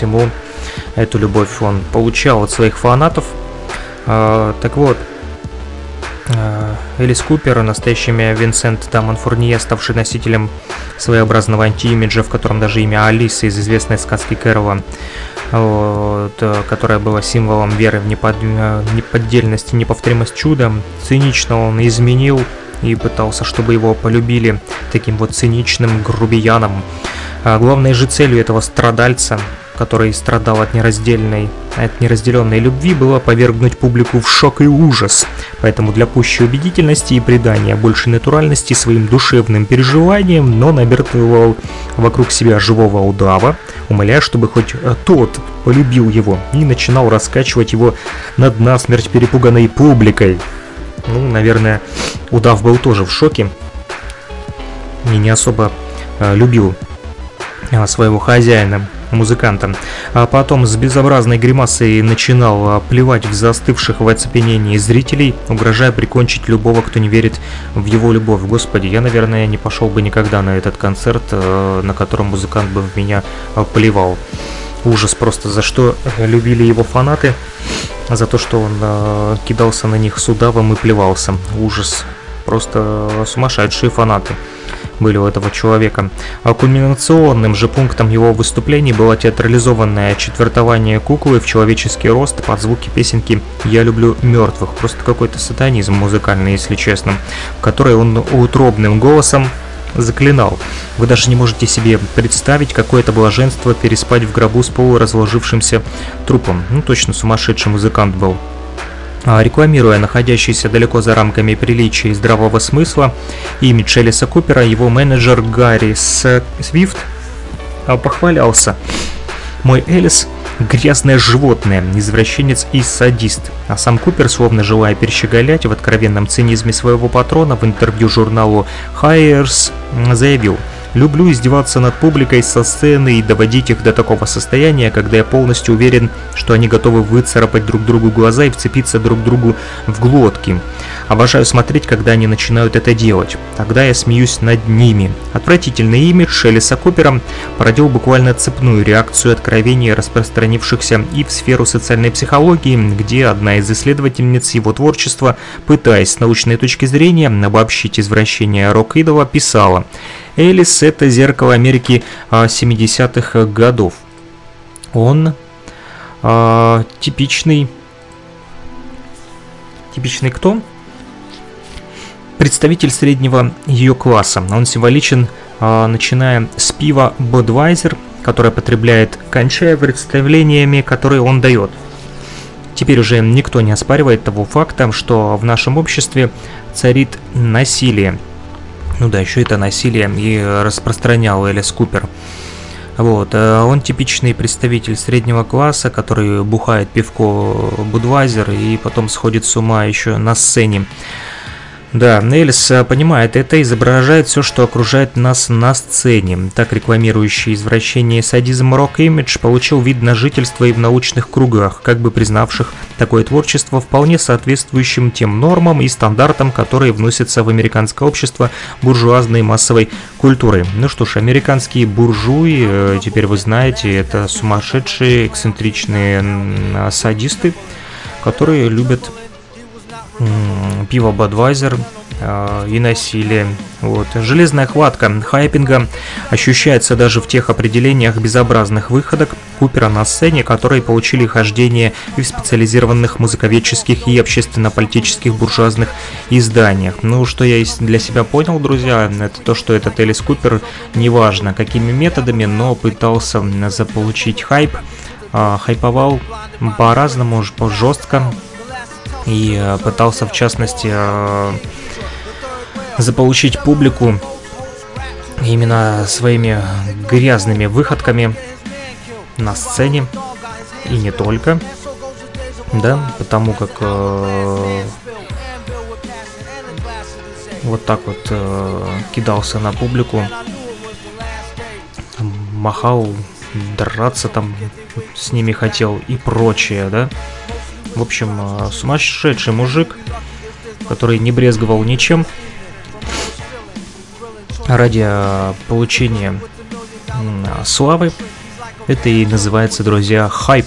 всему, эту любовь он получал от своих фанатов. А, так вот, а, Элис Купер, настоящее имя Винсент Дамон Фурнье, ставший носителем своеобразного антиимиджа, в котором даже имя Алисы из известной сказки Кэрова, вот, которая была символом веры в непод... неподдельность и неповторимость чуда, цинично он изменил и пытался, чтобы его полюбили таким вот циничным грубияном. А главной же целью этого страдальца который страдал от нераздельной, от неразделенной любви, было повергнуть публику в шок и ужас. Поэтому для пущей убедительности и придания большей натуральности своим душевным переживаниям, но набертывал вокруг себя живого удава, умоляя, чтобы хоть тот полюбил его, и начинал раскачивать его над насмерть перепуганной публикой. Ну, наверное, удав был тоже в шоке и не особо э, любил э, своего хозяина музыкантом. А потом с безобразной гримасой начинал а, плевать в застывших в оцепенении зрителей, угрожая прикончить любого, кто не верит в его любовь. Господи, я, наверное, не пошел бы никогда на этот концерт, э, на котором музыкант бы в меня а, плевал. Ужас просто, за что любили его фанаты, за то, что он кидался на них с удавом и плевался. Ужас. Просто сумасшедшие фанаты были у этого человека. А кульминационным же пунктом его выступлений было театрализованное четвертование куклы в человеческий рост под звуки песенки «Я люблю мертвых». Просто какой-то сатанизм музыкальный, если честно, в которой он утробным голосом заклинал. Вы даже не можете себе представить, какое это блаженство переспать в гробу с полуразложившимся трупом. Ну, точно сумасшедший музыкант был. А, рекламируя находящийся далеко за рамками приличия и здравого смысла имидж Элиса Купера, его менеджер Гарри Свифт а, похвалялся. «Мой Элис – грязное животное, извращенец и садист». А сам Купер, словно желая перещеголять в откровенном цинизме своего патрона, в интервью журналу Hires заявил – Люблю издеваться над публикой со сцены и доводить их до такого состояния, когда я полностью уверен, что они готовы выцарапать друг другу глаза и вцепиться друг другу в глотки. Обожаю смотреть, когда они начинают это делать. Тогда я смеюсь над ними. Отвратительный имидж Шелеса Купера породил буквально цепную реакцию откровений, распространившихся и в сферу социальной психологии, где одна из исследовательниц его творчества, пытаясь с научной точки зрения обобщить извращение рок-идола, писала Элис – это зеркало Америки 70-х а, годов. Он э, типичный... Типичный кто? Представитель среднего ее класса. Он символичен, э, начиная с пива Budweiser, которое потребляет кончая представлениями, которые он дает. Теперь уже никто не оспаривает того факта, что в нашем обществе царит насилие – ну да, еще это насилие и распространял Элис Купер. Вот, э, он типичный представитель среднего класса, который бухает пивко Будвайзер и потом сходит с ума еще на сцене. Да, Нельс э, понимает это, изображает все, что окружает нас на сцене. Так рекламирующий извращение садизм рок-имидж получил вид на жительство и в научных кругах, как бы признавших такое творчество вполне соответствующим тем нормам и стандартам, которые вносятся в американское общество буржуазной массовой культуры. Ну что ж, американские буржуи, э, теперь вы знаете, это сумасшедшие, эксцентричные садисты, которые любят пиво Budweiser э, и насилие. Вот. Железная хватка хайпинга ощущается даже в тех определениях безобразных выходок Купера на сцене, которые получили хождение и в специализированных музыковедческих и общественно-политических буржуазных изданиях. Ну, что я для себя понял, друзья, это то, что этот Элис Купер, неважно какими методами, но пытался заполучить хайп, э, хайповал по-разному, жестко, и э, пытался в частности э, заполучить публику именно своими грязными выходками на сцене и не только, да, потому как э, вот так вот кидался на публику, махал, драться там с ними хотел и прочее, да. В общем, э, сумасшедший мужик, который не брезговал ничем ради э, получения славы, Это и называется, друзья, хайп.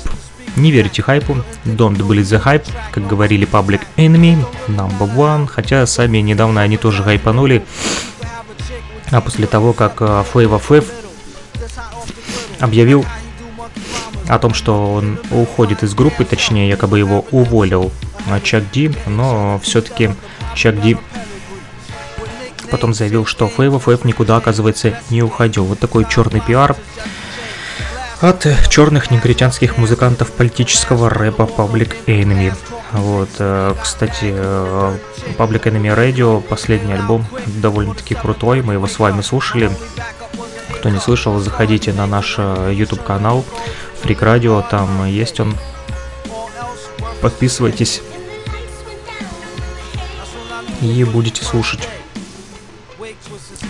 Не верьте хайпу, don't believe the hype, как говорили Public Enemy, Number One, хотя сами недавно они тоже хайпанули, а после того, как Flavor Flav объявил о том, что он уходит из группы, точнее, якобы его уволил Чак Ди, но все-таки Чак Ди потом заявил, что Flav никуда, оказывается, не уходил. Вот такой черный пиар от черных негритянских музыкантов политического рэпа Public Enemy. Вот, э, кстати, э, Public Enemy Radio, последний альбом, довольно-таки крутой, мы его с вами слушали. Кто не слышал, заходите на наш э, YouTube канал Freak Radio, там есть он. Подписывайтесь и будете слушать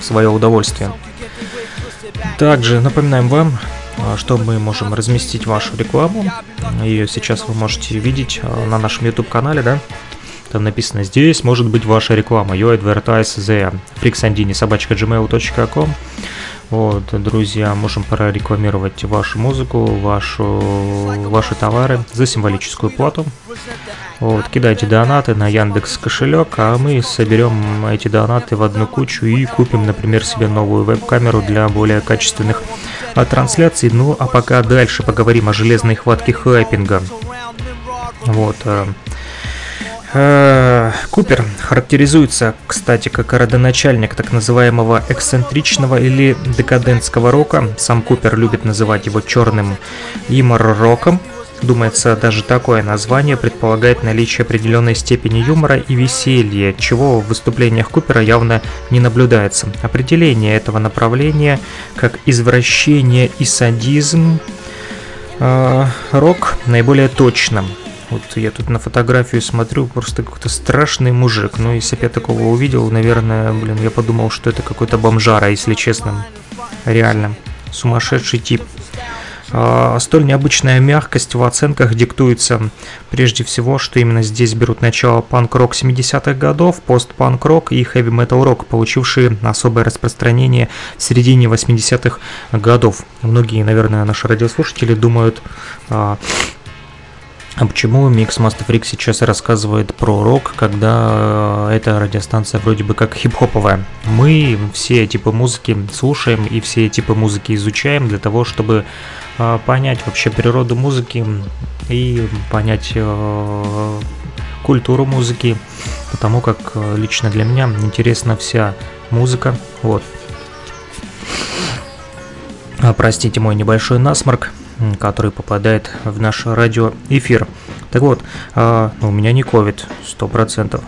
свое удовольствие. Также напоминаем вам, а, что мы можем разместить вашу рекламу. Ее сейчас вы можете видеть а, на нашем YouTube канале, да? Там написано «Здесь может быть ваша реклама». You advertise the freaksandini собачка gmail.com вот, друзья, можем прорекламировать вашу музыку, вашу, ваши товары за символическую плату. Вот, кидайте донаты на Яндекс кошелек, а мы соберем эти донаты в одну кучу и купим, например, себе новую веб-камеру для более качественных а, трансляций. Ну, а пока дальше поговорим о железной хватке хайпинга. Вот, Э, Купер характеризуется, кстати, как родоначальник так называемого эксцентричного или декадентского рока. Сам Купер любит называть его черным юмор-роком. Думается, даже такое название предполагает наличие определенной степени юмора и веселья, чего в выступлениях Купера явно не наблюдается. Определение этого направления как извращение и садизм э, рок наиболее точным. Вот я тут на фотографию смотрю, просто какой-то страшный мужик. Но если бы я такого увидел, наверное, блин, я подумал, что это какой-то бомжара, если честно. Реально. Сумасшедший тип. А, столь необычная мягкость в оценках диктуется прежде всего, что именно здесь берут начало панк-рок 70-х годов, пост-панк-рок и хэви-метал рок, получившие особое распространение в середине 80-х годов. Многие, наверное, наши радиослушатели думают, а, почему Mix Master Freak сейчас рассказывает про рок, когда э, эта радиостанция вроде бы как хип-хоповая? Мы все типы музыки слушаем и все типы музыки изучаем для того, чтобы э, понять вообще природу музыки и понять э, культуру музыки, потому как лично для меня интересна вся музыка. Вот. А, простите мой небольшой насморк который попадает в наш радиоэфир. Так вот, э, у меня не ковид, 100%.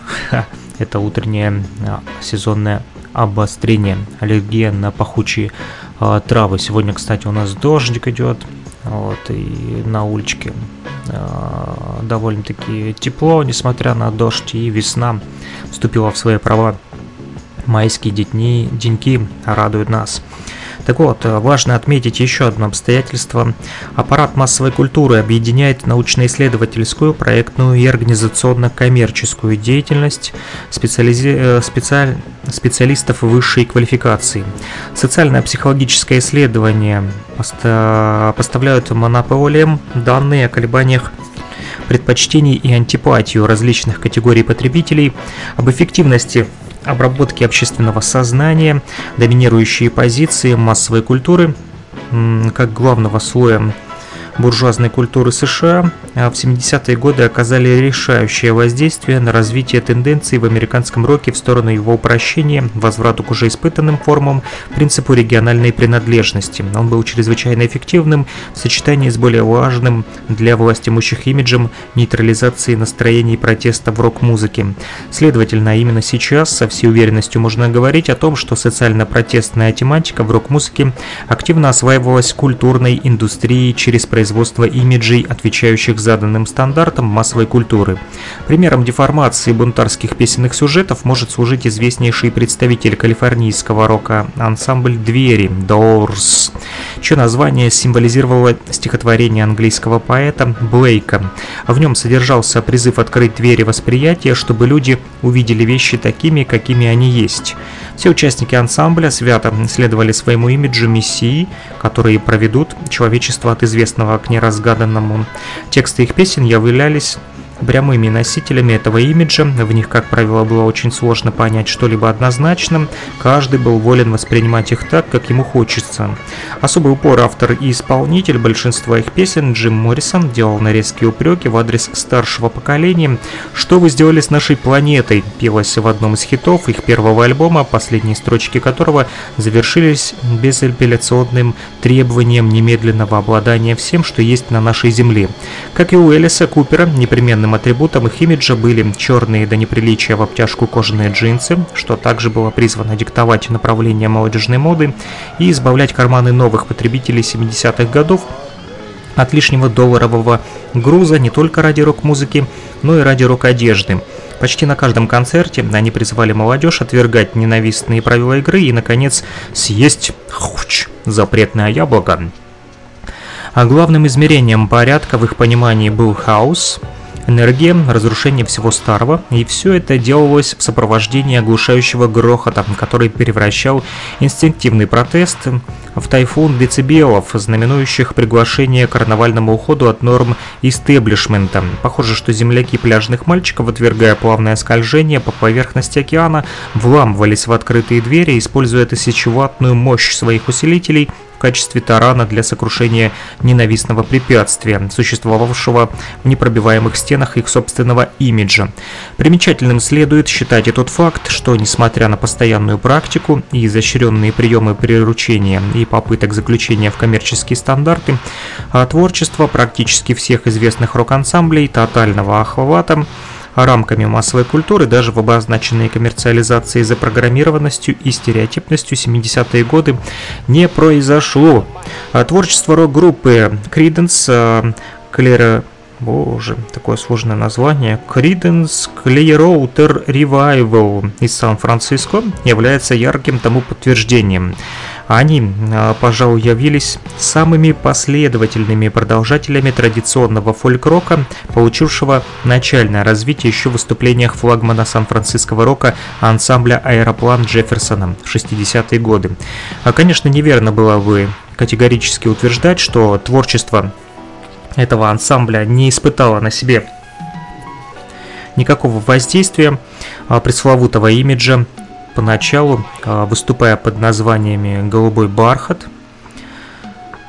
Это утреннее э, сезонное обострение, аллергия на пахучие э, травы. Сегодня, кстати, у нас дождик идет, вот, и на уличке э, довольно-таки тепло, несмотря на дождь, и весна вступила в свои права. Майские дни, деньки радуют нас. Так вот, э, важно отметить еще одно обстоятельство. Аппарат массовой культуры объединяет научно-исследовательскую, проектную и организационно-коммерческую деятельность специализи... Э, специаль... специалистов высшей квалификации. Социально-психологическое исследование поста... поставляют монополиям данные о колебаниях предпочтений и антипатию различных категорий потребителей, об эффективности обработки общественного сознания, доминирующие позиции массовой культуры как главного слоя буржуазной культуры США а в 70-е годы оказали решающее воздействие на развитие тенденций в американском роке в сторону его упрощения, возврату к уже испытанным формам, принципу региональной принадлежности. Он был чрезвычайно эффективным в сочетании с более важным для власть имущих имиджем нейтрализации настроений протеста в рок-музыке. Следовательно, именно сейчас со всей уверенностью можно говорить о том, что социально-протестная тематика в рок-музыке активно осваивалась культурной индустрией через производство производства имиджей, отвечающих заданным стандартам массовой культуры. Примером деформации бунтарских песенных сюжетов может служить известнейший представитель калифорнийского рока ансамбль «Двери» Doors, чье название символизировало стихотворение английского поэта Блейка. В нем содержался призыв открыть двери восприятия, чтобы люди увидели вещи такими, какими они есть. Все участники ансамбля свято следовали своему имиджу мессии, которые проведут человечество от известного к неразгаданному. Тексты их песен являлись прямыми носителями этого имиджа, в них, как правило, было очень сложно понять что-либо однозначно, каждый был волен воспринимать их так, как ему хочется. Особый упор автор и исполнитель большинства их песен Джим Моррисон делал на резкие упреки в адрес старшего поколения. «Что вы сделали с нашей планетой?» пелось в одном из хитов их первого альбома, последние строчки которого завершились безапелляционным требованием немедленного обладания всем, что есть на нашей Земле. Как и у Элиса Купера, непременно Главным атрибутом их имиджа были черные до неприличия в обтяжку кожаные джинсы, что также было призвано диктовать направление молодежной моды и избавлять карманы новых потребителей 70-х годов от лишнего долларового груза не только ради рок-музыки, но и ради рок-одежды. Почти на каждом концерте они призывали молодежь отвергать ненавистные правила игры и, наконец, съесть хуч, запретное яблоко. А главным измерением порядка в их понимании был хаос, энергия, разрушение всего старого, и все это делалось в сопровождении оглушающего грохота, который превращал инстинктивный протест в тайфун децибелов, знаменующих приглашение к карнавальному уходу от норм истеблишмента. Похоже, что земляки пляжных мальчиков, отвергая плавное скольжение по поверхности океана, вламывались в открытые двери, используя тысячеваттную мощь своих усилителей – в качестве тарана для сокрушения ненавистного препятствия, существовавшего в непробиваемых стенах их собственного имиджа. Примечательным следует считать и тот факт, что несмотря на постоянную практику и изощренные приемы приручения и попыток заключения в коммерческие стандарты, а творчество практически всех известных рок-ансамблей тотального охвата рамками массовой культуры даже в обозначенной коммерциализации запрограммированностью и стереотипностью 70-е годы не произошло. А творчество рок-группы Creedence, Clear Боже, такое сложное название. Creedence Clearwater Revival из Сан-Франциско является ярким тому подтверждением. Они, а, пожалуй, явились самыми последовательными продолжателями традиционного фольк-рока, получившего начальное развитие еще в выступлениях флагмана сан-франциского рока ансамбля «Аэроплан» Джефферсона в 60-е годы. А, конечно, неверно было бы категорически утверждать, что творчество этого ансамбля не испытало на себе никакого воздействия а, пресловутого имиджа поначалу, а, выступая под названиями «Голубой бархат»,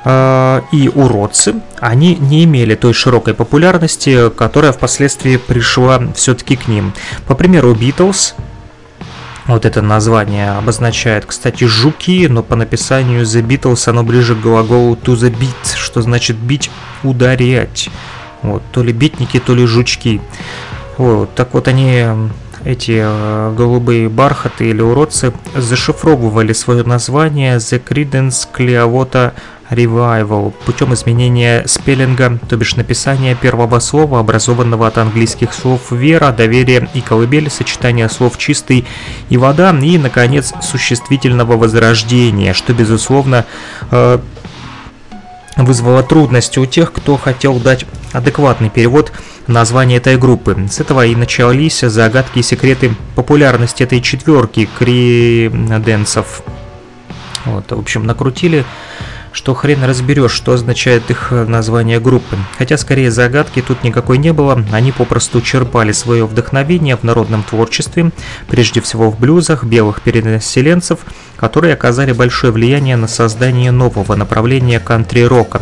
а, и уродцы, они не имели той широкой популярности, которая впоследствии пришла все-таки к ним. По примеру, Beatles, вот это название обозначает, кстати, жуки, но по написанию The Beatles оно ближе к глаголу to the beat, что значит бить, ударять. Вот, то ли битники, то ли жучки. Вот, так вот они эти э, голубые бархаты или уродцы зашифровывали свое название The Credence Clearwater Revival путем изменения спеллинга, то бишь написания первого слова, образованного от английских слов «вера», «доверие» и «колыбель», сочетания слов «чистый» и «вода» и, наконец, существительного возрождения, что, безусловно, э, вызвало трудности у тех, кто хотел дать адекватный перевод названия этой группы. С этого и начались загадки и секреты популярности этой четверки криденсов. Вот, в общем, накрутили что хрен разберешь, что означает их название группы. Хотя скорее загадки тут никакой не было, они попросту черпали свое вдохновение в народном творчестве, прежде всего в блюзах белых переселенцев, которые оказали большое влияние на создание нового направления кантри-рока.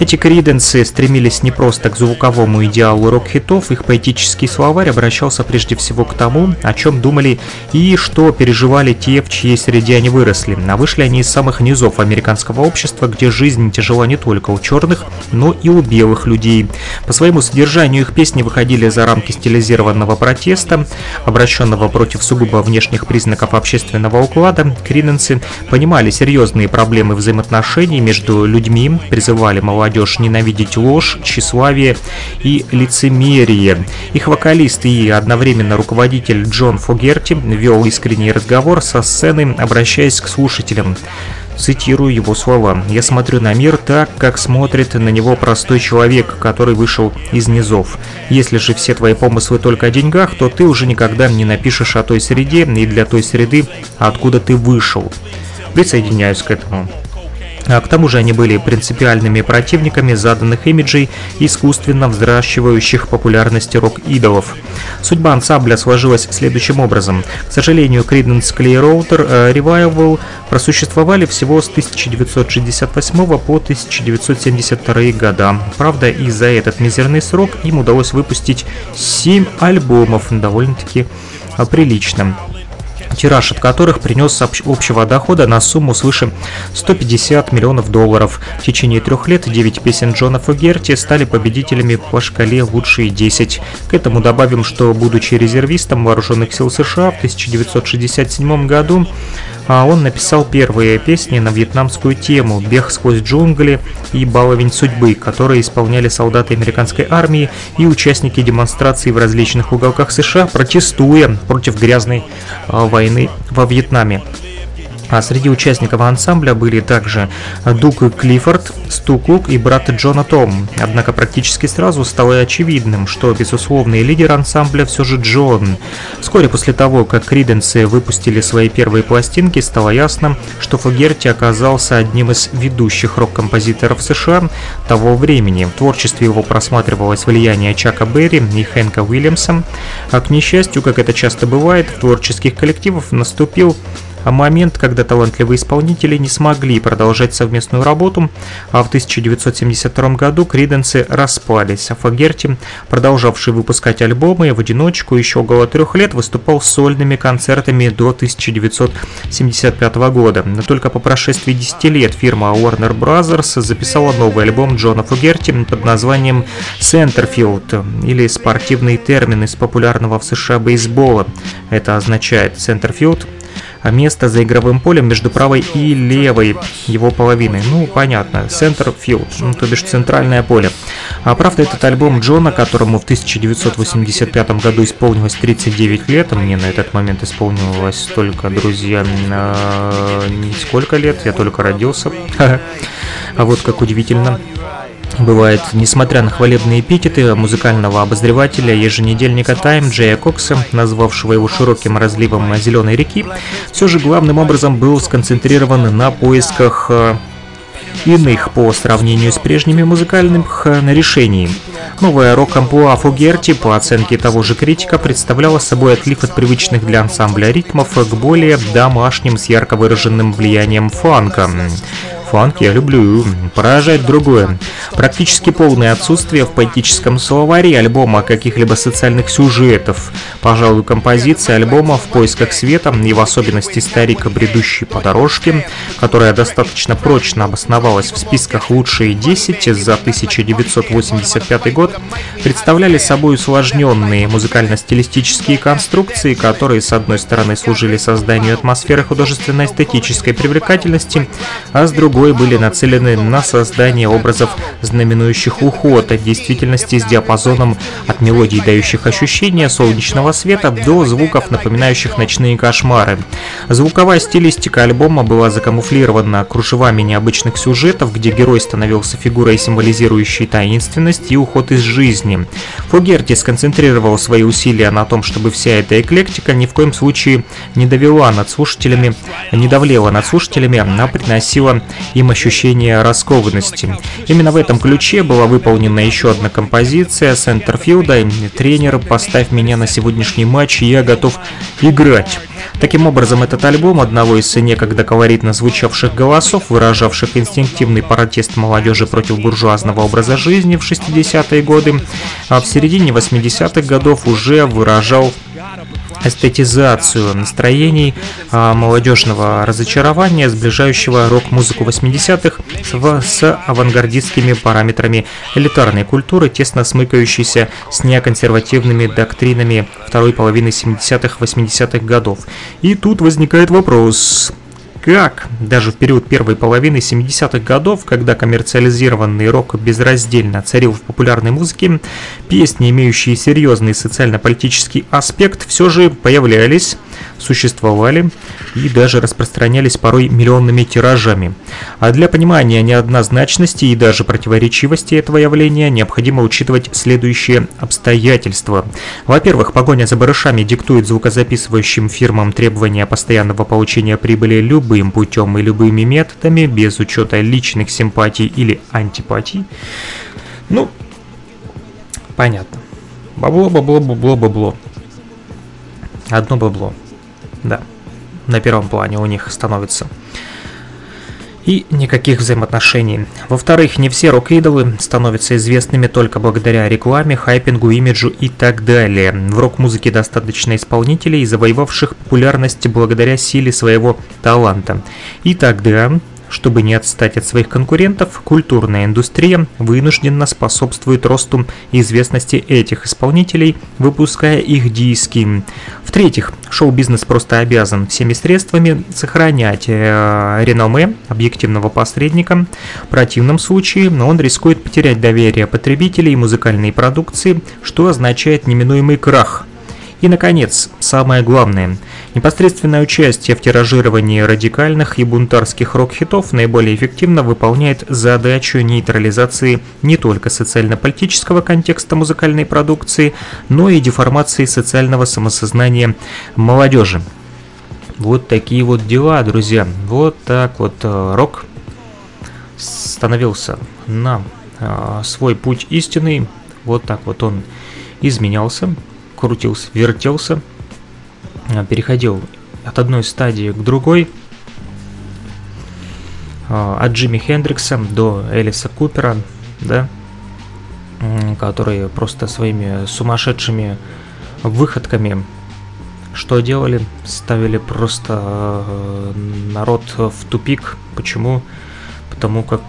Эти криденсы стремились не просто к звуковому идеалу рок-хитов, их поэтический словарь обращался прежде всего к тому, о чем думали и что переживали те, в чьей среде они выросли. А вышли они из самых низов американского общества, где жизнь тяжела не только у черных, но и у белых людей. По своему содержанию их песни выходили за рамки стилизированного протеста, обращенного против сугубо внешних признаков общественного уклада. Криденсы понимали серьезные проблемы взаимоотношений между людьми, призывали молодежь ненавидеть ложь, тщеславие и лицемерие. Их вокалист и одновременно руководитель Джон Фогерти вел искренний разговор со сцены, обращаясь к слушателям. Цитирую его слова. «Я смотрю на мир так, как смотрит на него простой человек, который вышел из низов. Если же все твои помыслы только о деньгах, то ты уже никогда не напишешь о той среде и для той среды, откуда ты вышел». Присоединяюсь к этому. А к тому же они были принципиальными противниками заданных имиджей, искусственно взращивающих популярности рок-идолов. Судьба ансамбля сложилась следующим образом. К сожалению, Creedence Clearwater э, Revival просуществовали всего с 1968 по 1972 года. Правда, и за этот мизерный срок им удалось выпустить 7 альбомов, довольно-таки приличным тираж от которых принес общего дохода на сумму свыше 150 миллионов долларов. В течение трех лет 9 песен Джона Фогерти стали победителями по шкале «Лучшие 10». К этому добавим, что, будучи резервистом Вооруженных сил США в 1967 году, а он написал первые песни на вьетнамскую тему «Бег сквозь джунгли» и «Баловень судьбы», которые исполняли солдаты американской армии и участники демонстраций в различных уголках США, протестуя против грязной а, войны во Вьетнаме. А среди участников ансамбля были также Дук Клиффорд, Сту Кук и брат Джона Том. Однако практически сразу стало очевидным, что безусловный лидер ансамбля все же Джон. Вскоре после того, как Криденсы выпустили свои первые пластинки, стало ясно, что Фогерти оказался одним из ведущих рок-композиторов США того времени. В творчестве его просматривалось влияние Чака Берри и Хэнка Уильямса, а к несчастью, как это часто бывает, в творческих коллективах наступил момент, когда талантливые исполнители не смогли продолжать совместную работу, а в 1972 году Криденсы распались, а Фагерти, продолжавший выпускать альбомы в одиночку еще около трех лет, выступал сольными концертами до 1975 года. Но только по прошествии 10 лет фирма Warner Brothers записала новый альбом Джона Фугерти под названием Centerfield, или спортивный термин из популярного в США бейсбола. Это означает Centerfield а место за игровым полем между правой и левой его половиной. Ну, понятно, center field, ну, то бишь центральное поле. А правда, этот альбом Джона, которому в 1985 году исполнилось 39 лет, а мне на этот момент исполнилось только, друзья, сколько лет, я только родился. А вот как удивительно. Бывает, несмотря на хвалебные эпитеты музыкального обозревателя еженедельника Time Джея Кокса, назвавшего его широким разливом зеленой реки, все же главным образом был сконцентрирован на поисках э, иных по сравнению с прежними музыкальных э, решений. Новая рок-амплуа Фугерти, по оценке того же критика, представляла собой отлив от привычных для ансамбля ритмов к более домашним с ярко выраженным влиянием фанка фанк я люблю. Поражает другое. Практически полное отсутствие в поэтическом словаре альбома каких-либо социальных сюжетов. Пожалуй, композиция альбома «В поисках света» и в особенности «Старик, бредущий по дорожке», которая достаточно прочно обосновалась в списках «Лучшие 10» за 1985 год, представляли собой усложненные музыкально-стилистические конструкции, которые, с одной стороны, служили созданию атмосферы художественно-эстетической привлекательности, а с другой собой были нацелены на создание образов, знаменующих уход от действительности с диапазоном от мелодий, дающих ощущение солнечного света, до звуков, напоминающих ночные кошмары. Звуковая стилистика альбома была закамуфлирована кружевами необычных сюжетов, где герой становился фигурой, символизирующей таинственность и уход из жизни. Фогерти сконцентрировал свои усилия на том, чтобы вся эта эклектика ни в коем случае не довела над слушателями, не давлела над слушателями, а приносила им ощущение раскованности. Именно в этом ключе была выполнена еще одна композиция Сентерфилда «Тренер, поставь меня на сегодняшний матч, я готов играть». Таким образом, этот альбом одного из некогда колоритно звучавших голосов, выражавших инстинктивный протест молодежи против буржуазного образа жизни в 60-е годы, а в середине 80-х годов уже выражал эстетизацию настроений а, молодежного разочарования, сближающего рок-музыку 80-х с авангардистскими параметрами элитарной культуры, тесно смыкающейся с неоконсервативными доктринами второй половины 70-х, 80-х годов. И тут возникает вопрос, как даже в период первой половины 70-х годов, когда коммерциализированный рок безраздельно царил в популярной музыке, песни, имеющие серьезный социально-политический аспект, все же появлялись, существовали и даже распространялись порой миллионными тиражами. А для понимания неоднозначности и даже противоречивости этого явления необходимо учитывать следующие обстоятельства. Во-первых, погоня за барышами диктует звукозаписывающим фирмам требования постоянного получения прибыли любым путем и любыми методами, без учета личных симпатий или антипатий. Ну, понятно. Бабло, бабло, бабло, бабло. Одно бабло. Да, на первом плане у них становится и никаких взаимоотношений. Во-вторых, не все рок-идолы становятся известными только благодаря рекламе, хайпингу, имиджу и так далее. В рок-музыке достаточно исполнителей, завоевавших популярность благодаря силе своего таланта. И тогда чтобы не отстать от своих конкурентов, культурная индустрия вынужденно способствует росту известности этих исполнителей, выпуская их диски. В-третьих, шоу-бизнес просто обязан всеми средствами сохранять э, реноме объективного посредника. В противном случае он рискует потерять доверие потребителей музыкальной продукции, что означает неминуемый крах – и, наконец, самое главное. Непосредственное участие в тиражировании радикальных и бунтарских рок-хитов наиболее эффективно выполняет задачу нейтрализации не только социально-политического контекста музыкальной продукции, но и деформации социального самосознания молодежи. Вот такие вот дела, друзья. Вот так вот э, рок становился на э, свой путь истинный. Вот так вот он изменялся крутился, вертелся, а, переходил от одной стадии к другой, а, от Джимми Хендрикса до Элиса Купера, да, которые просто своими сумасшедшими выходками что делали? Ставили просто а, народ в тупик. Почему? Потому как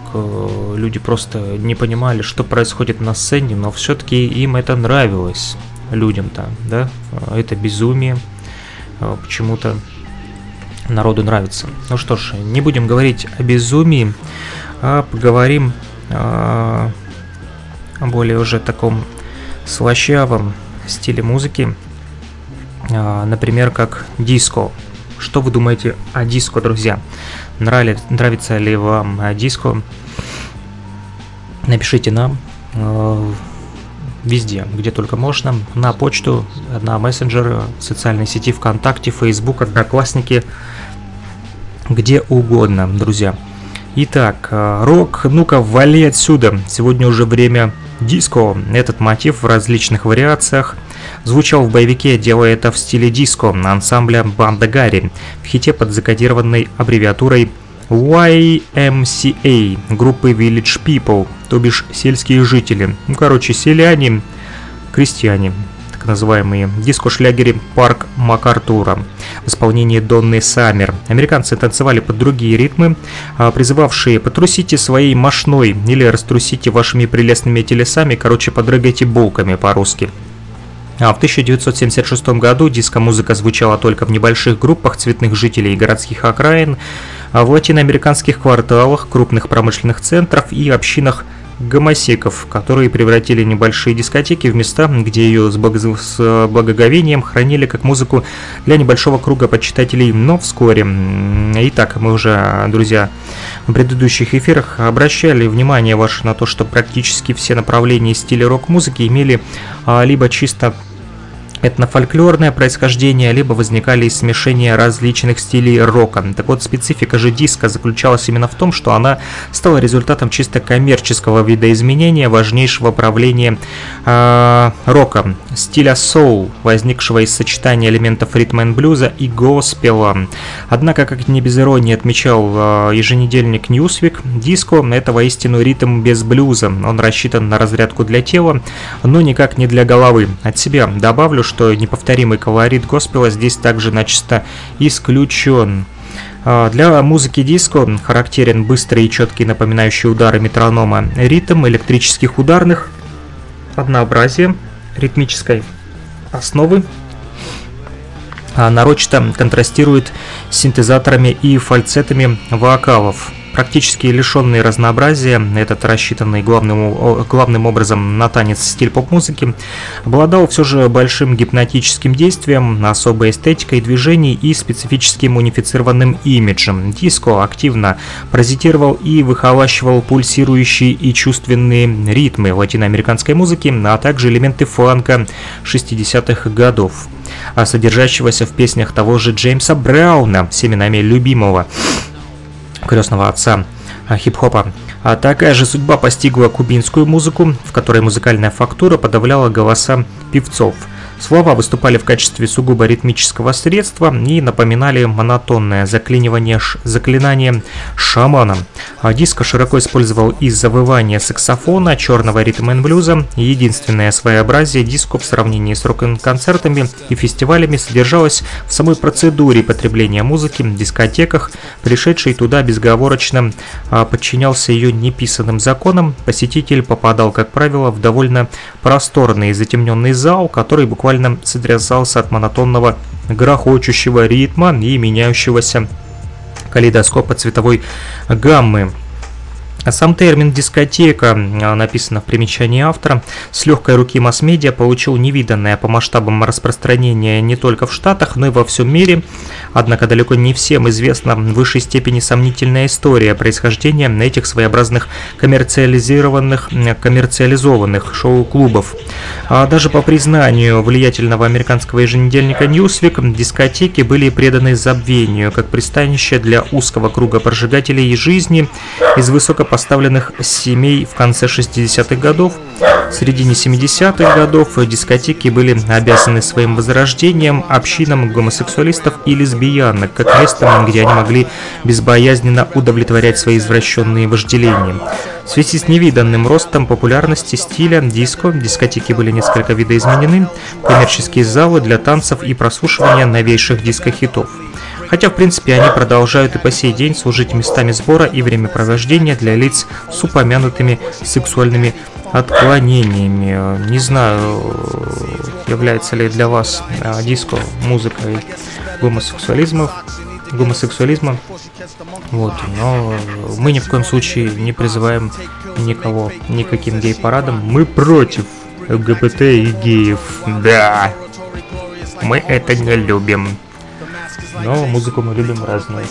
люди просто не понимали, что происходит на сцене, но все-таки им это нравилось людям-то, да, это безумие а, почему-то народу нравится. Ну что ж, не будем говорить о безумии, а поговорим о более уже таком слащавом стиле музыки, а, например, как диско. Что вы думаете о диско, друзья? Нравится, нравится ли вам диско? Напишите нам а, везде, где только можно, на почту, на мессенджеры, социальной сети ВКонтакте, Facebook, Одноклассники, где угодно, друзья. Итак, э, рок, ну-ка, вали отсюда. Сегодня уже время диско. Этот мотив в различных вариациях звучал в боевике, делая это в стиле диско ансамбля Банда Гарри в хите под закодированной аббревиатурой YMCA группы Village People, то бишь сельские жители. Ну, короче, селяне, крестьяне, так называемые диско-шлягери «Парк МакАртура» в исполнении Донны Саммер. Американцы танцевали под другие ритмы, а, призывавшие «потрусите своей мошной» или «раструсите вашими прелестными телесами», короче, подрыгайте булками по-русски. А в 1976 году диско-музыка звучала только в небольших группах цветных жителей городских окраин, в латиноамериканских кварталах, крупных промышленных центрах и общинах гомосеков, которые превратили небольшие дискотеки в места, где ее с, бог... с благоговением хранили как музыку для небольшого круга почитателей, но вскоре. Итак, мы уже, друзья, в предыдущих эфирах обращали внимание ваше на то, что практически все направления стиля рок-музыки имели а, либо чисто этнофольклорное происхождение, либо возникали из смешения различных стилей рока. Так вот, специфика же диска заключалась именно в том, что она стала результатом чисто коммерческого видоизменения важнейшего правления э, рока, стиля соул, возникшего из сочетания элементов ритма и блюза и госпела. Однако, как не без иронии отмечал э, еженедельник Newsweek, диско – это воистину ритм без блюза. Он рассчитан на разрядку для тела, но никак не для головы. От себя добавлю, что что неповторимый колорит госпела здесь также начисто исключен. А, для музыки диско характерен быстрый и четкий напоминающий удары метронома ритм электрических ударных, однообразие ритмической основы нарочито контрастирует с синтезаторами и фальцетами вокалов практически лишенный разнообразия, этот рассчитанный главным, главным образом на танец стиль поп-музыки, обладал все же большим гипнотическим действием, особой эстетикой движений и специфическим унифицированным имиджем. Диско активно паразитировал и выхолащивал пульсирующие и чувственные ритмы латиноамериканской музыки, а также элементы фанка 60-х годов содержащегося в песнях того же Джеймса Брауна, семенами любимого крестного отца а, хип-хопа. А такая же судьба постигла кубинскую музыку, в которой музыкальная фактура подавляла голоса певцов – Слова выступали в качестве сугубо ритмического средства и напоминали монотонное заклинивание ш... заклинание шамана. А диско широко использовал и завывание саксофона, черного ритма и блюза. Единственное своеобразие диско в сравнении с рок-концертами и фестивалями содержалось в самой процедуре потребления музыки в дискотеках. Пришедший туда безговорочно а, подчинялся ее неписанным законам. Посетитель попадал, как правило, в довольно просторный затемненный зал, который буквально буквально сотрясался от монотонного грохочущего ритма и меняющегося калейдоскопа цветовой гаммы. А сам термин «дискотека», а, написано в примечании автора, с легкой руки масс-медиа получил невиданное по масштабам распространения не только в Штатах, но и во всем мире. Однако далеко не всем известна в высшей степени сомнительная история происхождения этих своеобразных коммерциализированных, коммерциализованных шоу-клубов. А даже по признанию влиятельного американского еженедельника Newsweek, дискотеки были преданы забвению, как пристанище для узкого круга прожигателей жизни из высокопоставленных поставленных семей в конце 60-х годов. В середине 70-х годов дискотеки были обязаны своим возрождением общинам гомосексуалистов и лесбиянок, как местом, где они могли безбоязненно удовлетворять свои извращенные вожделения. В связи с невиданным ростом популярности стиля диско, дискотеки были несколько видоизменены, коммерческие залы для танцев и прослушивания новейших диско-хитов. Хотя, в принципе, они продолжают и по сей день служить местами сбора и времяпровождения для лиц с упомянутыми сексуальными отклонениями. Не знаю, является ли для вас а, диско музыкой гомосексуализма, гомосексуализма. Вот, но мы ни в коем случае не призываем никого никаким гей-парадом. Мы против ЛГБТ и геев. Да, мы это не любим но музыку мы любим разную.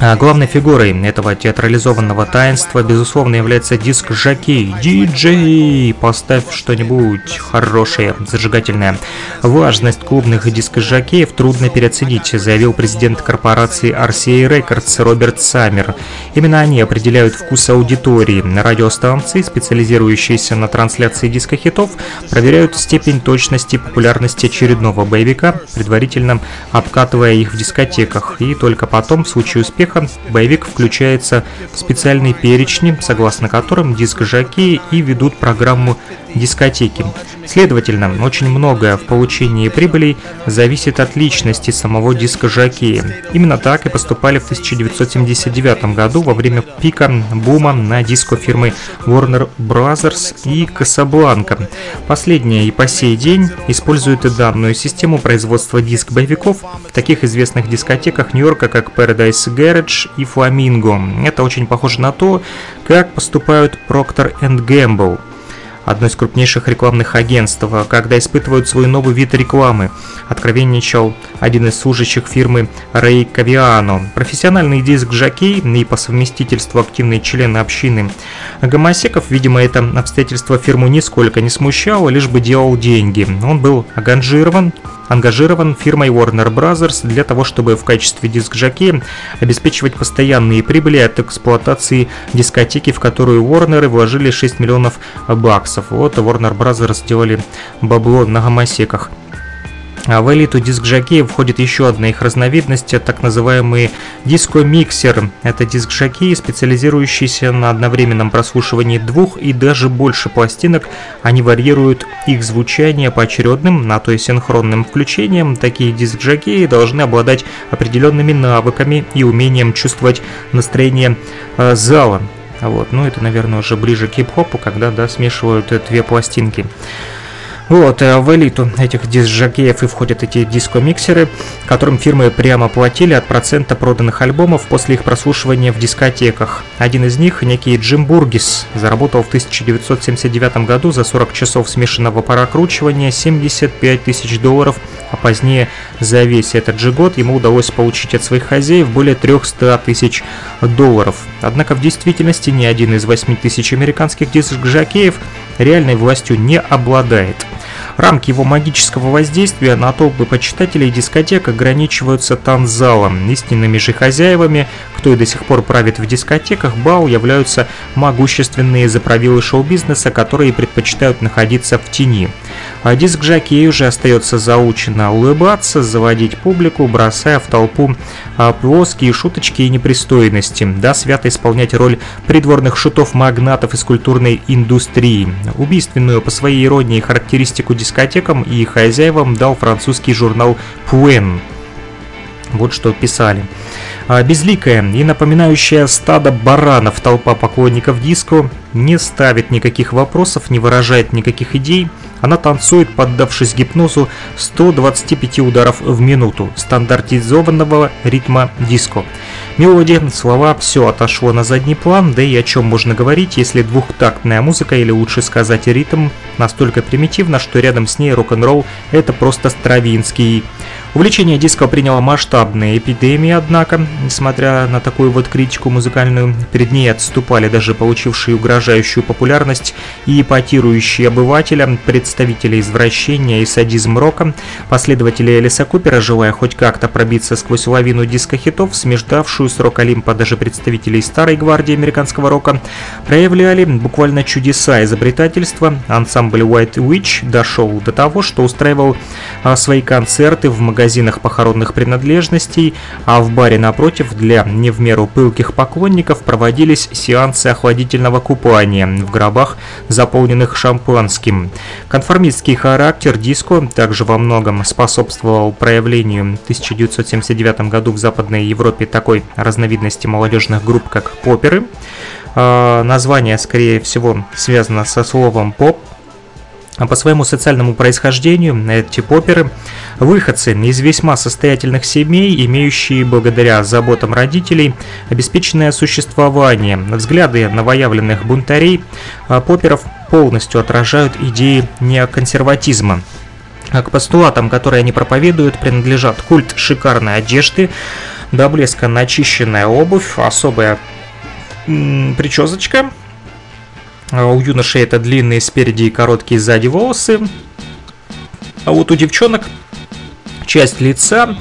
А главной фигурой этого театрализованного таинства, безусловно, является диск Жаки. Диджей, поставь что-нибудь хорошее, зажигательное. Важность клубных диск-жокеев трудно переоценить, заявил президент корпорации RCA Records Роберт Саммер. Именно они определяют вкус аудитории. Радиостанции, специализирующиеся на трансляции диско-хитов, проверяют степень точности популярности очередного боевика, предварительно обкатывая их в дискотеках, и только потом, в случае успеха, боевик включается в специальные перечни, согласно которым диск-жокеи и ведут программу дискотеки. Следовательно, очень многое в получении прибылей зависит от личности самого диска-жокея. Именно так и поступали в 1979 году во время пика бума на диско фирмы Warner Brothers и Casablanca. Последняя и по сей день использует и данную систему производства диск-боевиков в таких известных дискотеках Нью-Йорка, как Paradise Garage и Flamingo. Это очень похоже на то, как поступают Procter Gamble одно из крупнейших рекламных агентств, когда испытывают свой новый вид рекламы. Откровенничал один из служащих фирмы Рэй Кавиано. Профессиональный диск-жокей и по совместительству активный член общины гомосеков, видимо, это обстоятельство фирму нисколько не смущало, лишь бы делал деньги. Он был ангажирован ангажирован фирмой Warner Bros. для того, чтобы в качестве диск-жокея обеспечивать постоянные прибыли от эксплуатации дискотеки, в которую Warner вложили 6 миллионов баксов. Вот Warner Bros. сделали бабло на гомосеках. А в элиту диск-жокея входит еще одна их разновидность, так называемый диско-миксер. Это диск-жокеи, специализирующиеся на одновременном прослушивании двух и даже больше пластинок. Они варьируют их звучание поочередным, на то и синхронным включением. Такие диск-жокеи должны обладать определенными навыками и умением чувствовать настроение э, зала. Вот, ну это, наверное, уже ближе к хип-хопу, когда, да, смешивают две пластинки. Вот, э, в элиту этих диск-жокеев и входят эти диско-миксеры, которым фирмы прямо платили от процента проданных альбомов после их прослушивания в дискотеках. Один из них, некий Джим Бургис, заработал в 1979 году за 40 часов смешанного прокручивания 75 тысяч долларов, а позднее за весь этот же год ему удалось получить от своих хозяев более 300 тысяч долларов. Однако в действительности ни один из 8 тысяч американских диск-жокеев реальной властью не обладает. Рамки его магического воздействия на толпы почитателей дискотек ограничиваются танзалом. Истинными же хозяевами, кто и до сих пор правит в дискотеках, бал являются могущественные заправилы шоу-бизнеса, которые предпочитают находиться в тени. А диск Жакей уже остается заучено улыбаться, заводить публику, бросая в толпу а, плоские шуточки и непристойности, да свято исполнять роль придворных шутов-магнатов из культурной индустрии. Убийственную по своей иронии характеристику дискотекам и хозяевам дал французский журнал «Пуэн». Вот что писали. А, безликая и напоминающая стадо баранов толпа поклонников диско не ставит никаких вопросов, не выражает никаких идей – она танцует, поддавшись гипнозу 125 ударов в минуту стандартизованного ритма диско. Мелодия, слова, все отошло на задний план, да и о чем можно говорить, если двухтактная музыка, или лучше сказать ритм, настолько примитивна, что рядом с ней рок-н-ролл – это просто Стравинский. Увлечение диско приняло масштабные эпидемии, однако, несмотря на такую вот критику музыкальную, перед ней отступали даже получившие угрожающую популярность и ипотирующие обывателя, представители извращения и садизм рока, последователи Элиса Купера, желая хоть как-то пробиться сквозь лавину диско-хитов, смеждавшую с рок-олимпа даже представителей старой гвардии американского рока, проявляли буквально чудеса изобретательства. Ансамбль White Witch дошел до того, что устраивал а, свои концерты в магазинах похоронных принадлежностей, а в баре напротив для не в меру пылких поклонников проводились сеансы охладительного купания в гробах, заполненных шампанским. Конформистский характер диско также во многом способствовал проявлению в 1979 году в Западной Европе такой разновидности молодежных групп, как поперы. А, название, скорее всего, связано со словом «поп», а по своему социальному происхождению эти поперы – выходцы из весьма состоятельных семей, имеющие благодаря заботам родителей обеспеченное существование. Взгляды новоявленных бунтарей а поперов полностью отражают идеи неоконсерватизма. К постулатам, которые они проповедуют, принадлежат культ шикарной одежды, до блеска начищенная обувь, особая причесочка – а у юношей это длинные спереди и короткие сзади волосы. А вот у девчонок часть лица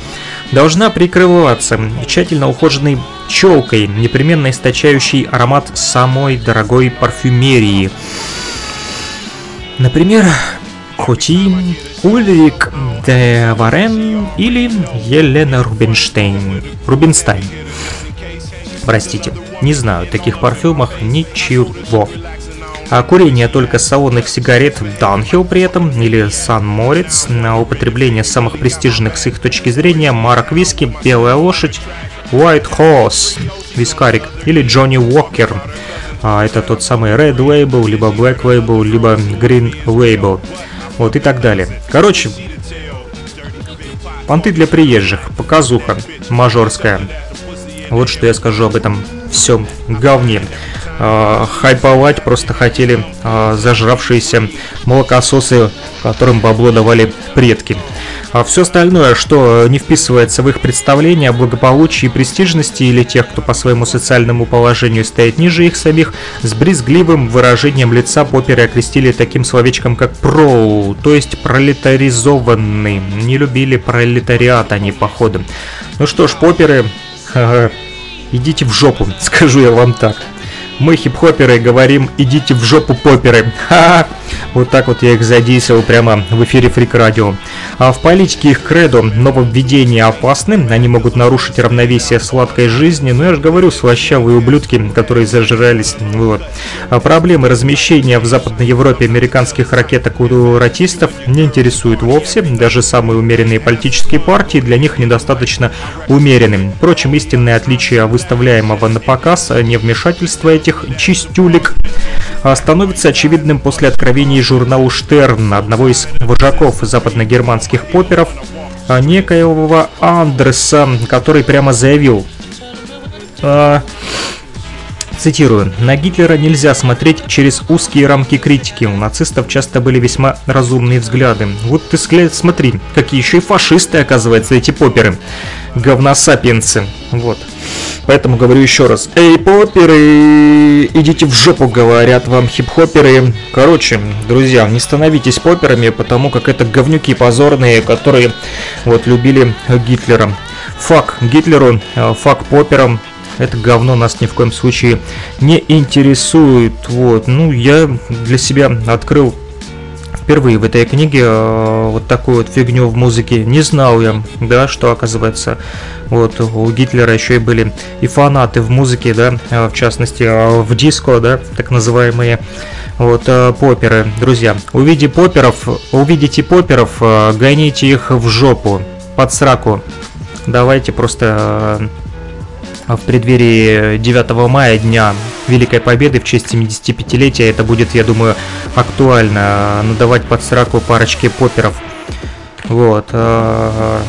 должна прикрываться тщательно ухоженной челкой, непременно источающей аромат самой дорогой парфюмерии. Например, Хоти, Ульрик де Варен или Елена Рубинштейн. Рубинстайн. Простите, не знаю таких парфюмах ничего. А курение только салонных сигарет Downhill при этом или Сан Морец на употребление самых престижных с их точки зрения марок виски Белая лошадь, White Horse, вискарик или Джонни Уокер. А, это тот самый Red Label, либо Black Label, либо Green Label. Вот и так далее. Короче, понты для приезжих, показуха мажорская. Вот что я скажу об этом всем говне хайповать просто хотели э, зажравшиеся молокососы, которым бабло давали предки. А все остальное, что не вписывается в их представление о благополучии и престижности или тех, кто по своему социальному положению стоит ниже их самих, с брезгливым выражением лица поперы окрестили таким словечком, как «проу», то есть пролетаризованный. Не любили пролетариат они, походу. Ну что ж, поперы, идите в жопу, скажу я вам так. Мы хип-хоперы говорим «идите в жопу поперы». Ха-ха! Вот так вот я их задействовал прямо в эфире Фрик Радио. А в политике их кредо нововведения опасны, они могут нарушить равновесие сладкой жизни, но я же говорю, слащавые ублюдки, которые зажирались. Вот. А проблемы размещения в Западной Европе американских ракеток у ратистов не интересуют вовсе, даже самые умеренные политические партии для них недостаточно умеренны. Впрочем, истинное отличие выставляемого на показ невмешательства этих чистюлек а, становится очевидным после откровений журнала Штерн, одного из вожаков западногерманских поперов, а, некоего Андреса, который прямо заявил, а, Цитирую. «На Гитлера нельзя смотреть через узкие рамки критики. У нацистов часто были весьма разумные взгляды. Вот ты смотри, какие еще и фашисты, оказывается, эти поперы. Говносапиенсы. Вот. Поэтому говорю еще раз. Эй, поперы, идите в жопу, говорят вам хип-хоперы. Короче, друзья, не становитесь поперами, потому как это говнюки позорные, которые вот любили Гитлера. Фак Гитлеру, э, фак поперам, это говно нас ни в коем случае не интересует. Вот, ну, я для себя открыл впервые в этой книге э, вот такую вот фигню в музыке. Не знал я, да, что оказывается, вот у Гитлера еще и были и фанаты в музыке, да, э, в частности э, в диско, да, так называемые вот поперы. Друзья, увидите поперов, увидите поперов, гоните их в жопу, под сраку. Давайте просто в преддверии 9 мая, Дня Великой Победы, в честь 75-летия, это будет, я думаю, актуально, надавать под сраку парочки поперов. Вот. Э,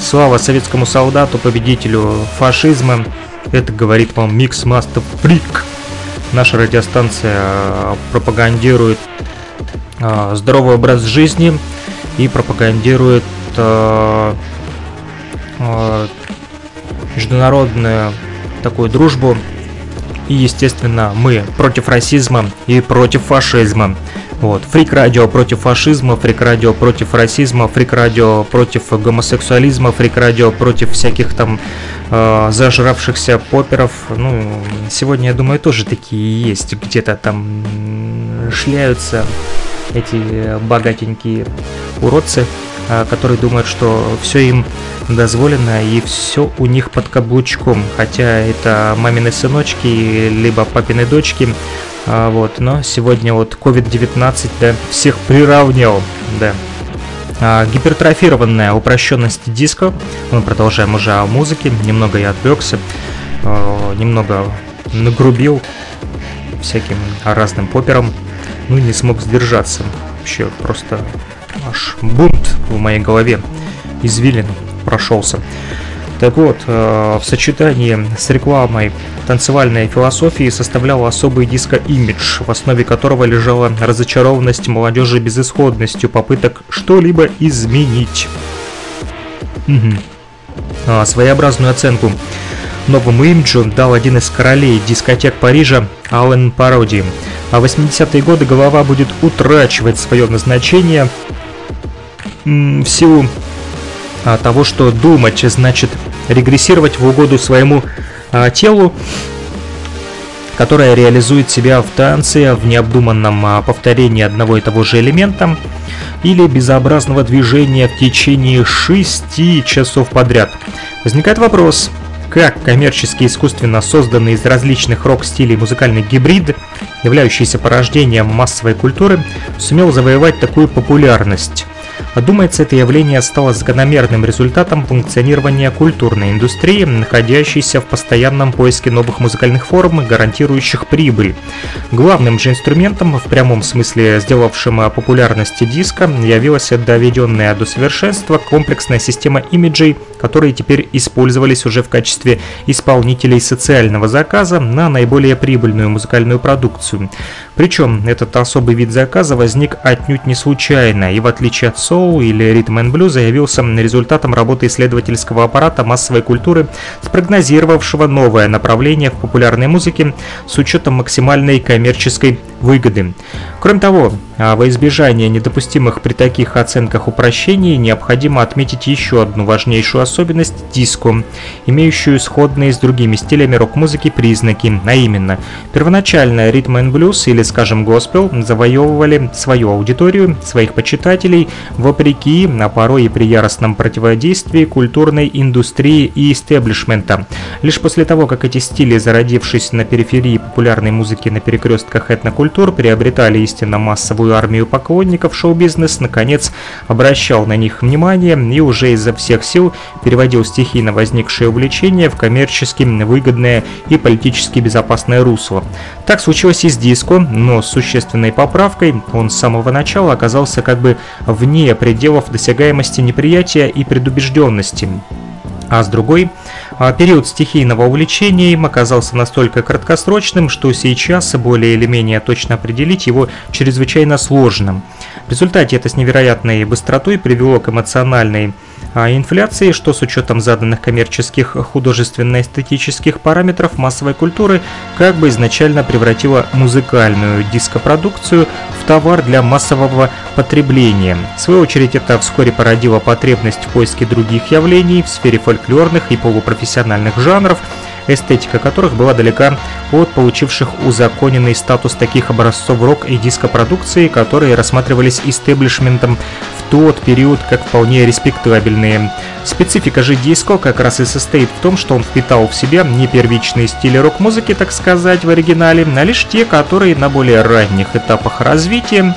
слава советскому солдату, победителю фашизма. Это говорит вам Микс Master Freak. Наша радиостанция э, пропагандирует э, здоровый образ жизни и пропагандирует международную такую дружбу. И, естественно, мы против расизма и против фашизма. Вот. Фрик радио против фашизма, фрик радио против расизма, фрик радио против гомосексуализма, фрик радио против всяких там э, зажравшихся поперов. Ну, сегодня, я думаю, тоже такие есть. Где-то там шляются эти богатенькие уродцы, э, которые думают, что все им дозволено и все у них под каблучком, хотя это мамины сыночки, либо папины дочки, а, вот, но сегодня вот COVID-19, да, всех приравнял, да. А, гипертрофированная упрощенность диска, мы продолжаем уже о музыке, немного я отвлекся, а, немного нагрубил всяким разным попером, ну не смог сдержаться, вообще просто аж бунт в моей голове извилин прошелся. Так вот, э, в сочетании с рекламой танцевальной философии составлял особый диско-имидж, в основе которого лежала разочарованность молодежи безысходностью попыток что-либо изменить. Угу. Своеобразную оценку новому имиджу дал один из королей дискотек Парижа Аллен Пароди. А в 80-е годы голова будет утрачивать свое назначение в силу а, того, что думать значит регрессировать в угоду своему а, телу, которое реализует себя в танце, в необдуманном а, повторении одного и того же элемента или безобразного движения в течение 6 часов подряд. Возникает вопрос, как коммерчески искусственно созданный из различных рок-стилей музыкальный гибрид, являющийся порождением массовой культуры, сумел завоевать такую популярность. Думается, это явление стало закономерным результатом функционирования культурной индустрии, находящейся в постоянном поиске новых музыкальных форм, гарантирующих прибыль. Главным же инструментом, в прямом смысле сделавшим популярности диска, явилась доведенная до совершенства комплексная система имиджей, которые теперь использовались уже в качестве исполнителей социального заказа на наиболее прибыльную музыкальную продукцию. Причем этот особый вид заказа возник отнюдь не случайно, и в отличие от соул или ритм and блюза явился результатом работы исследовательского аппарата массовой культуры, спрогнозировавшего новое направление в популярной музыке с учетом максимальной коммерческой выгоды. Кроме того, а во избежание недопустимых при таких оценках упрощений необходимо отметить еще одну важнейшую особенность диско, имеющую сходные с другими стилями рок-музыки признаки, а именно, первоначально ритм and блюз или, скажем, госпел завоевывали свою аудиторию, своих почитателей в вопреки, а порой и при яростном противодействии культурной индустрии и истеблишмента. Лишь после того, как эти стили, зародившись на периферии популярной музыки на перекрестках этнокультур, приобретали истинно массовую армию поклонников, шоу-бизнес наконец обращал на них внимание и уже изо всех сил переводил стихийно возникшее увлечение в коммерчески выгодное и политически безопасное русло. Так случилось и с диско, но с существенной поправкой он с самого начала оказался как бы вне пределов досягаемости неприятия и предубежденности. А с другой, а, период стихийного увлечения им оказался настолько краткосрочным, что сейчас более или менее точно определить его чрезвычайно сложным. В результате это с невероятной быстротой привело к эмоциональной инфляции, что с учетом заданных коммерческих художественно-эстетических параметров массовой культуры как бы изначально превратила музыкальную дископродукцию в товар для массового потребления. В свою очередь это вскоре породило потребность в поиске других явлений в сфере фольклорных и полупрофессиональных жанров, эстетика которых была далека от получивших узаконенный статус таких образцов рок и диско-продукции, которые рассматривались истеблишментом в тот период как вполне респектабельные. Специфика же диско как раз и состоит в том, что он впитал в себя не первичные стили рок-музыки, так сказать, в оригинале, а лишь те, которые на более ранних этапах развития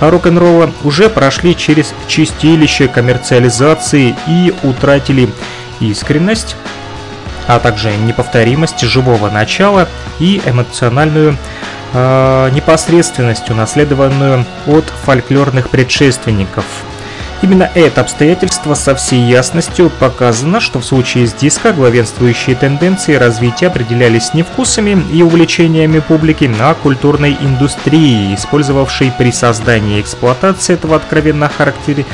рок-н-ролла уже прошли через чистилище коммерциализации и утратили искренность, а также неповторимость живого начала и эмоциональную э, непосредственность, унаследованную от фольклорных предшественников – Именно это обстоятельство со всей ясностью показано, что в случае с диско главенствующие тенденции развития определялись не вкусами и увлечениями публики, а культурной индустрией, использовавшей при создании и эксплуатации этого откровенно характери...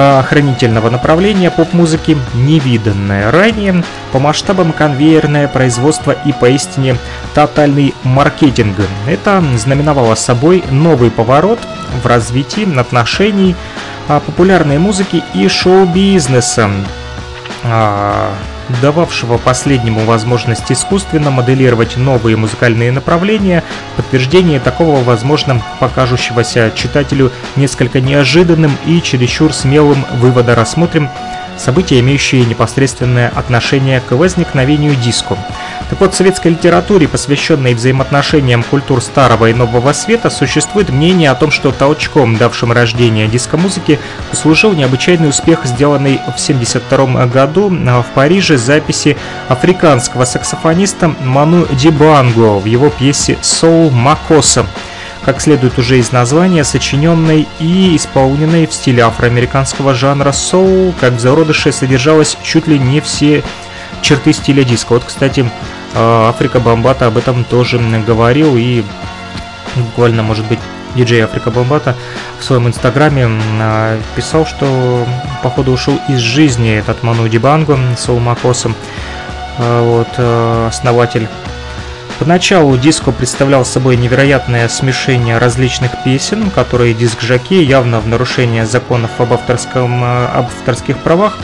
А, охранительного направления поп-музыки невиданное ранее по масштабам конвейерное производство и поистине тотальный маркетинг. Это знаменовало собой новый поворот в развитии отношений популярной музыки и шоу-бизнеса, а, дававшего последнему возможность искусственно моделировать новые музыкальные направления, подтверждение такого возможно покажущегося читателю несколько неожиданным и чересчур смелым вывода рассмотрим события, имеющие непосредственное отношение к возникновению диско. Так вот, в советской литературе, посвященной взаимоотношениям культур Старого и Нового Света, существует мнение о том, что толчком, давшим рождение диско-музыки, послужил необычайный успех, сделанный в 1972 году в Париже записи африканского саксофониста Ману Дибанго в его пьесе «Soul Макоса», как следует уже из названия, сочиненной и исполненной в стиле афроамериканского жанра соул, как в зародыше содержалось чуть ли не все черты стиля диска. Вот, кстати, э, Африка Бомбата об этом тоже говорил и буквально, может быть, диджей Африка Бомбата в своем инстаграме э, писал, что походу ушел из жизни этот Ману Дибанго с Макосом, э, вот, основатель Поначалу диско представлял собой невероятное смешение различных песен, которые диск-жаки явно в нарушение законов об, авторском, э, об авторских правах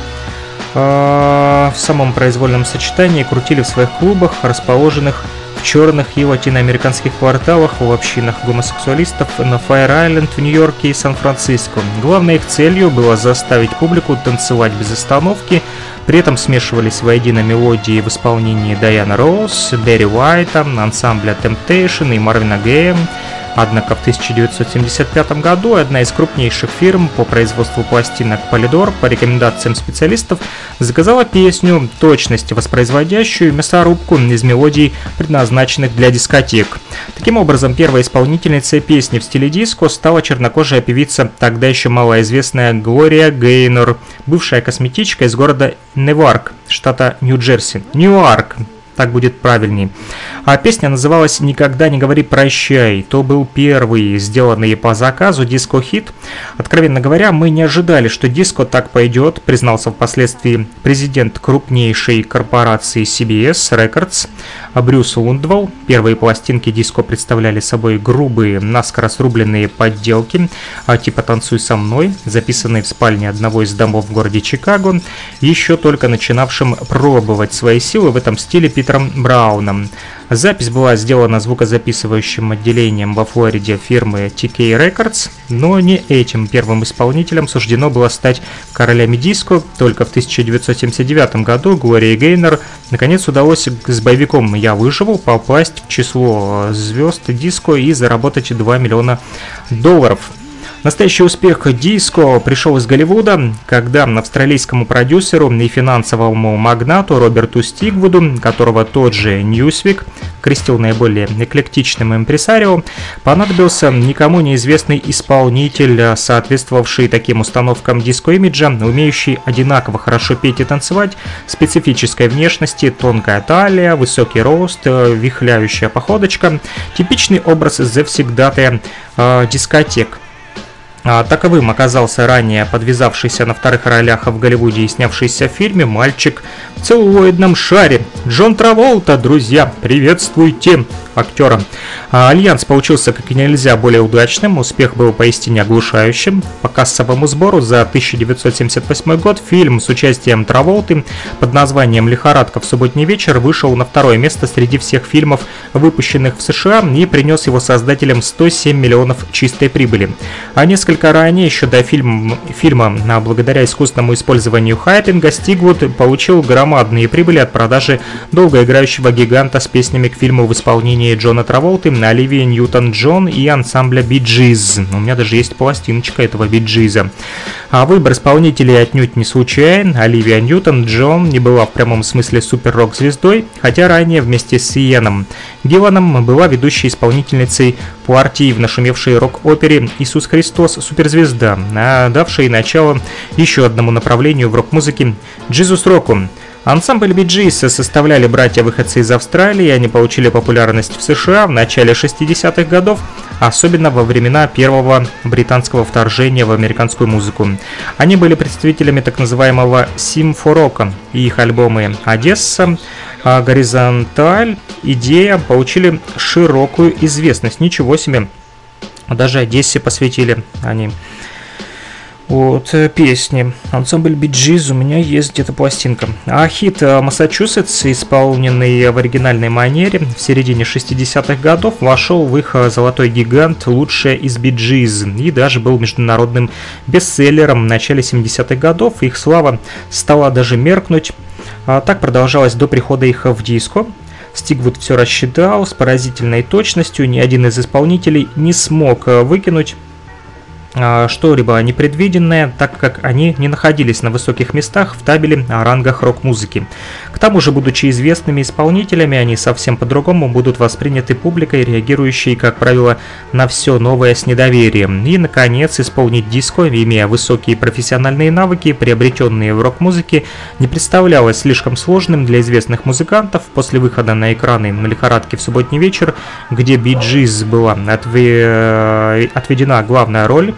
э, в самом произвольном сочетании крутили в своих клубах, расположенных в черных и латиноамериканских кварталах в общинах гомосексуалистов на Файр-Айленд в Нью-Йорке и Сан-Франциско. Главной их целью было заставить публику танцевать без остановки, при этом смешивались воедино мелодии в исполнении Дайана Роуз, Берри Уайта, ансамбля Temptation и Марвина Гея, Однако в 1975 году одна из крупнейших фирм по производству пластинок Polydor по рекомендациям специалистов заказала песню, точности воспроизводящую мясорубку из мелодий, предназначенных для дискотек. Таким образом, первой исполнительницей песни в стиле диско стала чернокожая певица, тогда еще малоизвестная Глория Гейнор, бывшая косметичка из города Неварк, штата Нью-Джерси. Ньюарк, так будет правильней. А песня называлась «Никогда не говори прощай». То был первый сделанный по заказу диско-хит. Откровенно говоря, мы не ожидали, что диско так пойдет, признался впоследствии президент крупнейшей корпорации CBS Records Брюс Лундвелл. Первые пластинки диско представляли собой грубые, наскоро срубленные подделки, а типа «Танцуй со мной», записанные в спальне одного из домов в городе Чикаго, еще только начинавшим пробовать свои силы в этом стиле Питером Брауном. Запись была сделана звукозаписывающим отделением во Флориде фирмы TK Records, но не этим первым исполнителем суждено было стать королями диско. Только в 1979 году Глории Гейнер наконец удалось с боевиком «Я выживу» попасть в число звезд диско и заработать 2 миллиона долларов. Настоящий успех диско пришел из Голливуда, когда австралийскому продюсеру и финансовому магнату Роберту Стигвуду, которого тот же Ньюсвик крестил наиболее эклектичным импресарио, понадобился никому неизвестный исполнитель, соответствовавший таким установкам диско-имиджа, умеющий одинаково хорошо петь и танцевать, специфической внешности, тонкая талия, высокий рост, вихляющая походочка, типичный образ завсегдатая э, дискотек. А, таковым оказался ранее подвизавшийся на вторых ролях в Голливуде и снявшийся в фильме «Мальчик в целлулоидном шаре». Джон Траволта, друзья, приветствуйте! Актера. А Альянс получился как нельзя более удачным, успех был поистине оглушающим. По кассовому сбору за 1978 год фильм с участием Траволты под названием «Лихорадка в субботний вечер» вышел на второе место среди всех фильмов, выпущенных в США, и принес его создателям 107 миллионов чистой прибыли. А несколько ранее, еще до фильма, фильма благодаря искусственному использованию хайпинга, Стигвуд получил громадные прибыли от продажи долгоиграющего гиганта с песнями к фильму в исполнении исполнении Джона Траволты, Оливии Ньютон-Джон и ансамбля Биджиз. У меня даже есть пластиночка этого Биджиза. А выбор исполнителей отнюдь не случайен. Оливия Ньютон-Джон не была в прямом смысле супер-рок-звездой, хотя ранее вместе с Иеном Гилланом была ведущей исполнительницей партии в нашумевшей рок-опере «Иисус Христос. Суперзвезда», давшей начало еще одному направлению в рок-музыке – джизус-року. Ансамбль Bee Gees составляли братья-выходцы из Австралии, они получили популярность в США в начале 60-х годов, особенно во времена первого британского вторжения в американскую музыку. Они были представителями так называемого симфорока, и их альбомы «Одесса», «Горизонталь», «Идея» получили широкую известность. Ничего себе! Даже Одессе посвятили они вот, э, песни. Ансамбль Биджиз у меня есть где-то пластинка. А хит э, Массачусетс, исполненный в оригинальной манере в середине 60-х годов, вошел в их э, золотой гигант «Лучшее из Биджиз» и даже был международным бестселлером в начале 70-х годов. Их слава стала даже меркнуть. А так продолжалось до прихода их в диско. Стигвуд все рассчитал с поразительной точностью, ни один из исполнителей не смог выкинуть что-либо непредвиденное, так как они не находились на высоких местах в табеле о рангах рок-музыки. К тому же, будучи известными исполнителями, они совсем по-другому будут восприняты публикой, реагирующей, как правило, на все новое с недоверием. И, наконец, исполнить диско, имея высокие профессиональные навыки, приобретенные в рок-музыке, не представлялось слишком сложным для известных музыкантов. После выхода на экраны на лихорадке в субботний вечер, где Биджиз была отведена главная роль,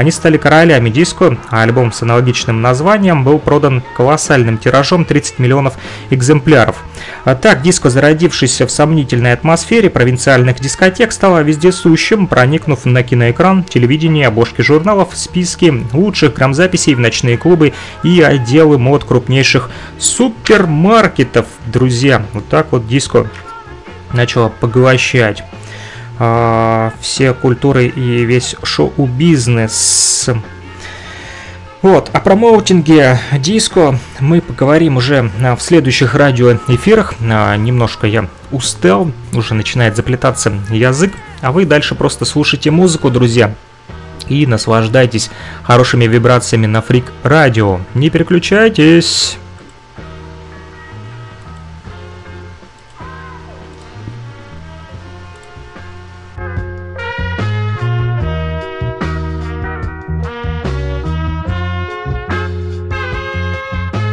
они стали королями диско, а альбом с аналогичным названием был продан колоссальным тиражом 30 миллионов экземпляров. А так, диско, зародившийся в сомнительной атмосфере провинциальных дискотек, стало вездесущим, проникнув на киноэкран, телевидение, обложки журналов, списки лучших грамзаписей в ночные клубы и отделы мод крупнейших супермаркетов. Друзья, вот так вот диско начало поглощать э, все культуры и весь шоу-бизнес. Вот, о промоутинге диско мы поговорим уже в следующих радиоэфирах. А, немножко я устал, уже начинает заплетаться язык, а вы дальше просто слушайте музыку, друзья, и наслаждайтесь хорошими вибрациями на Фрик Радио. Не переключайтесь!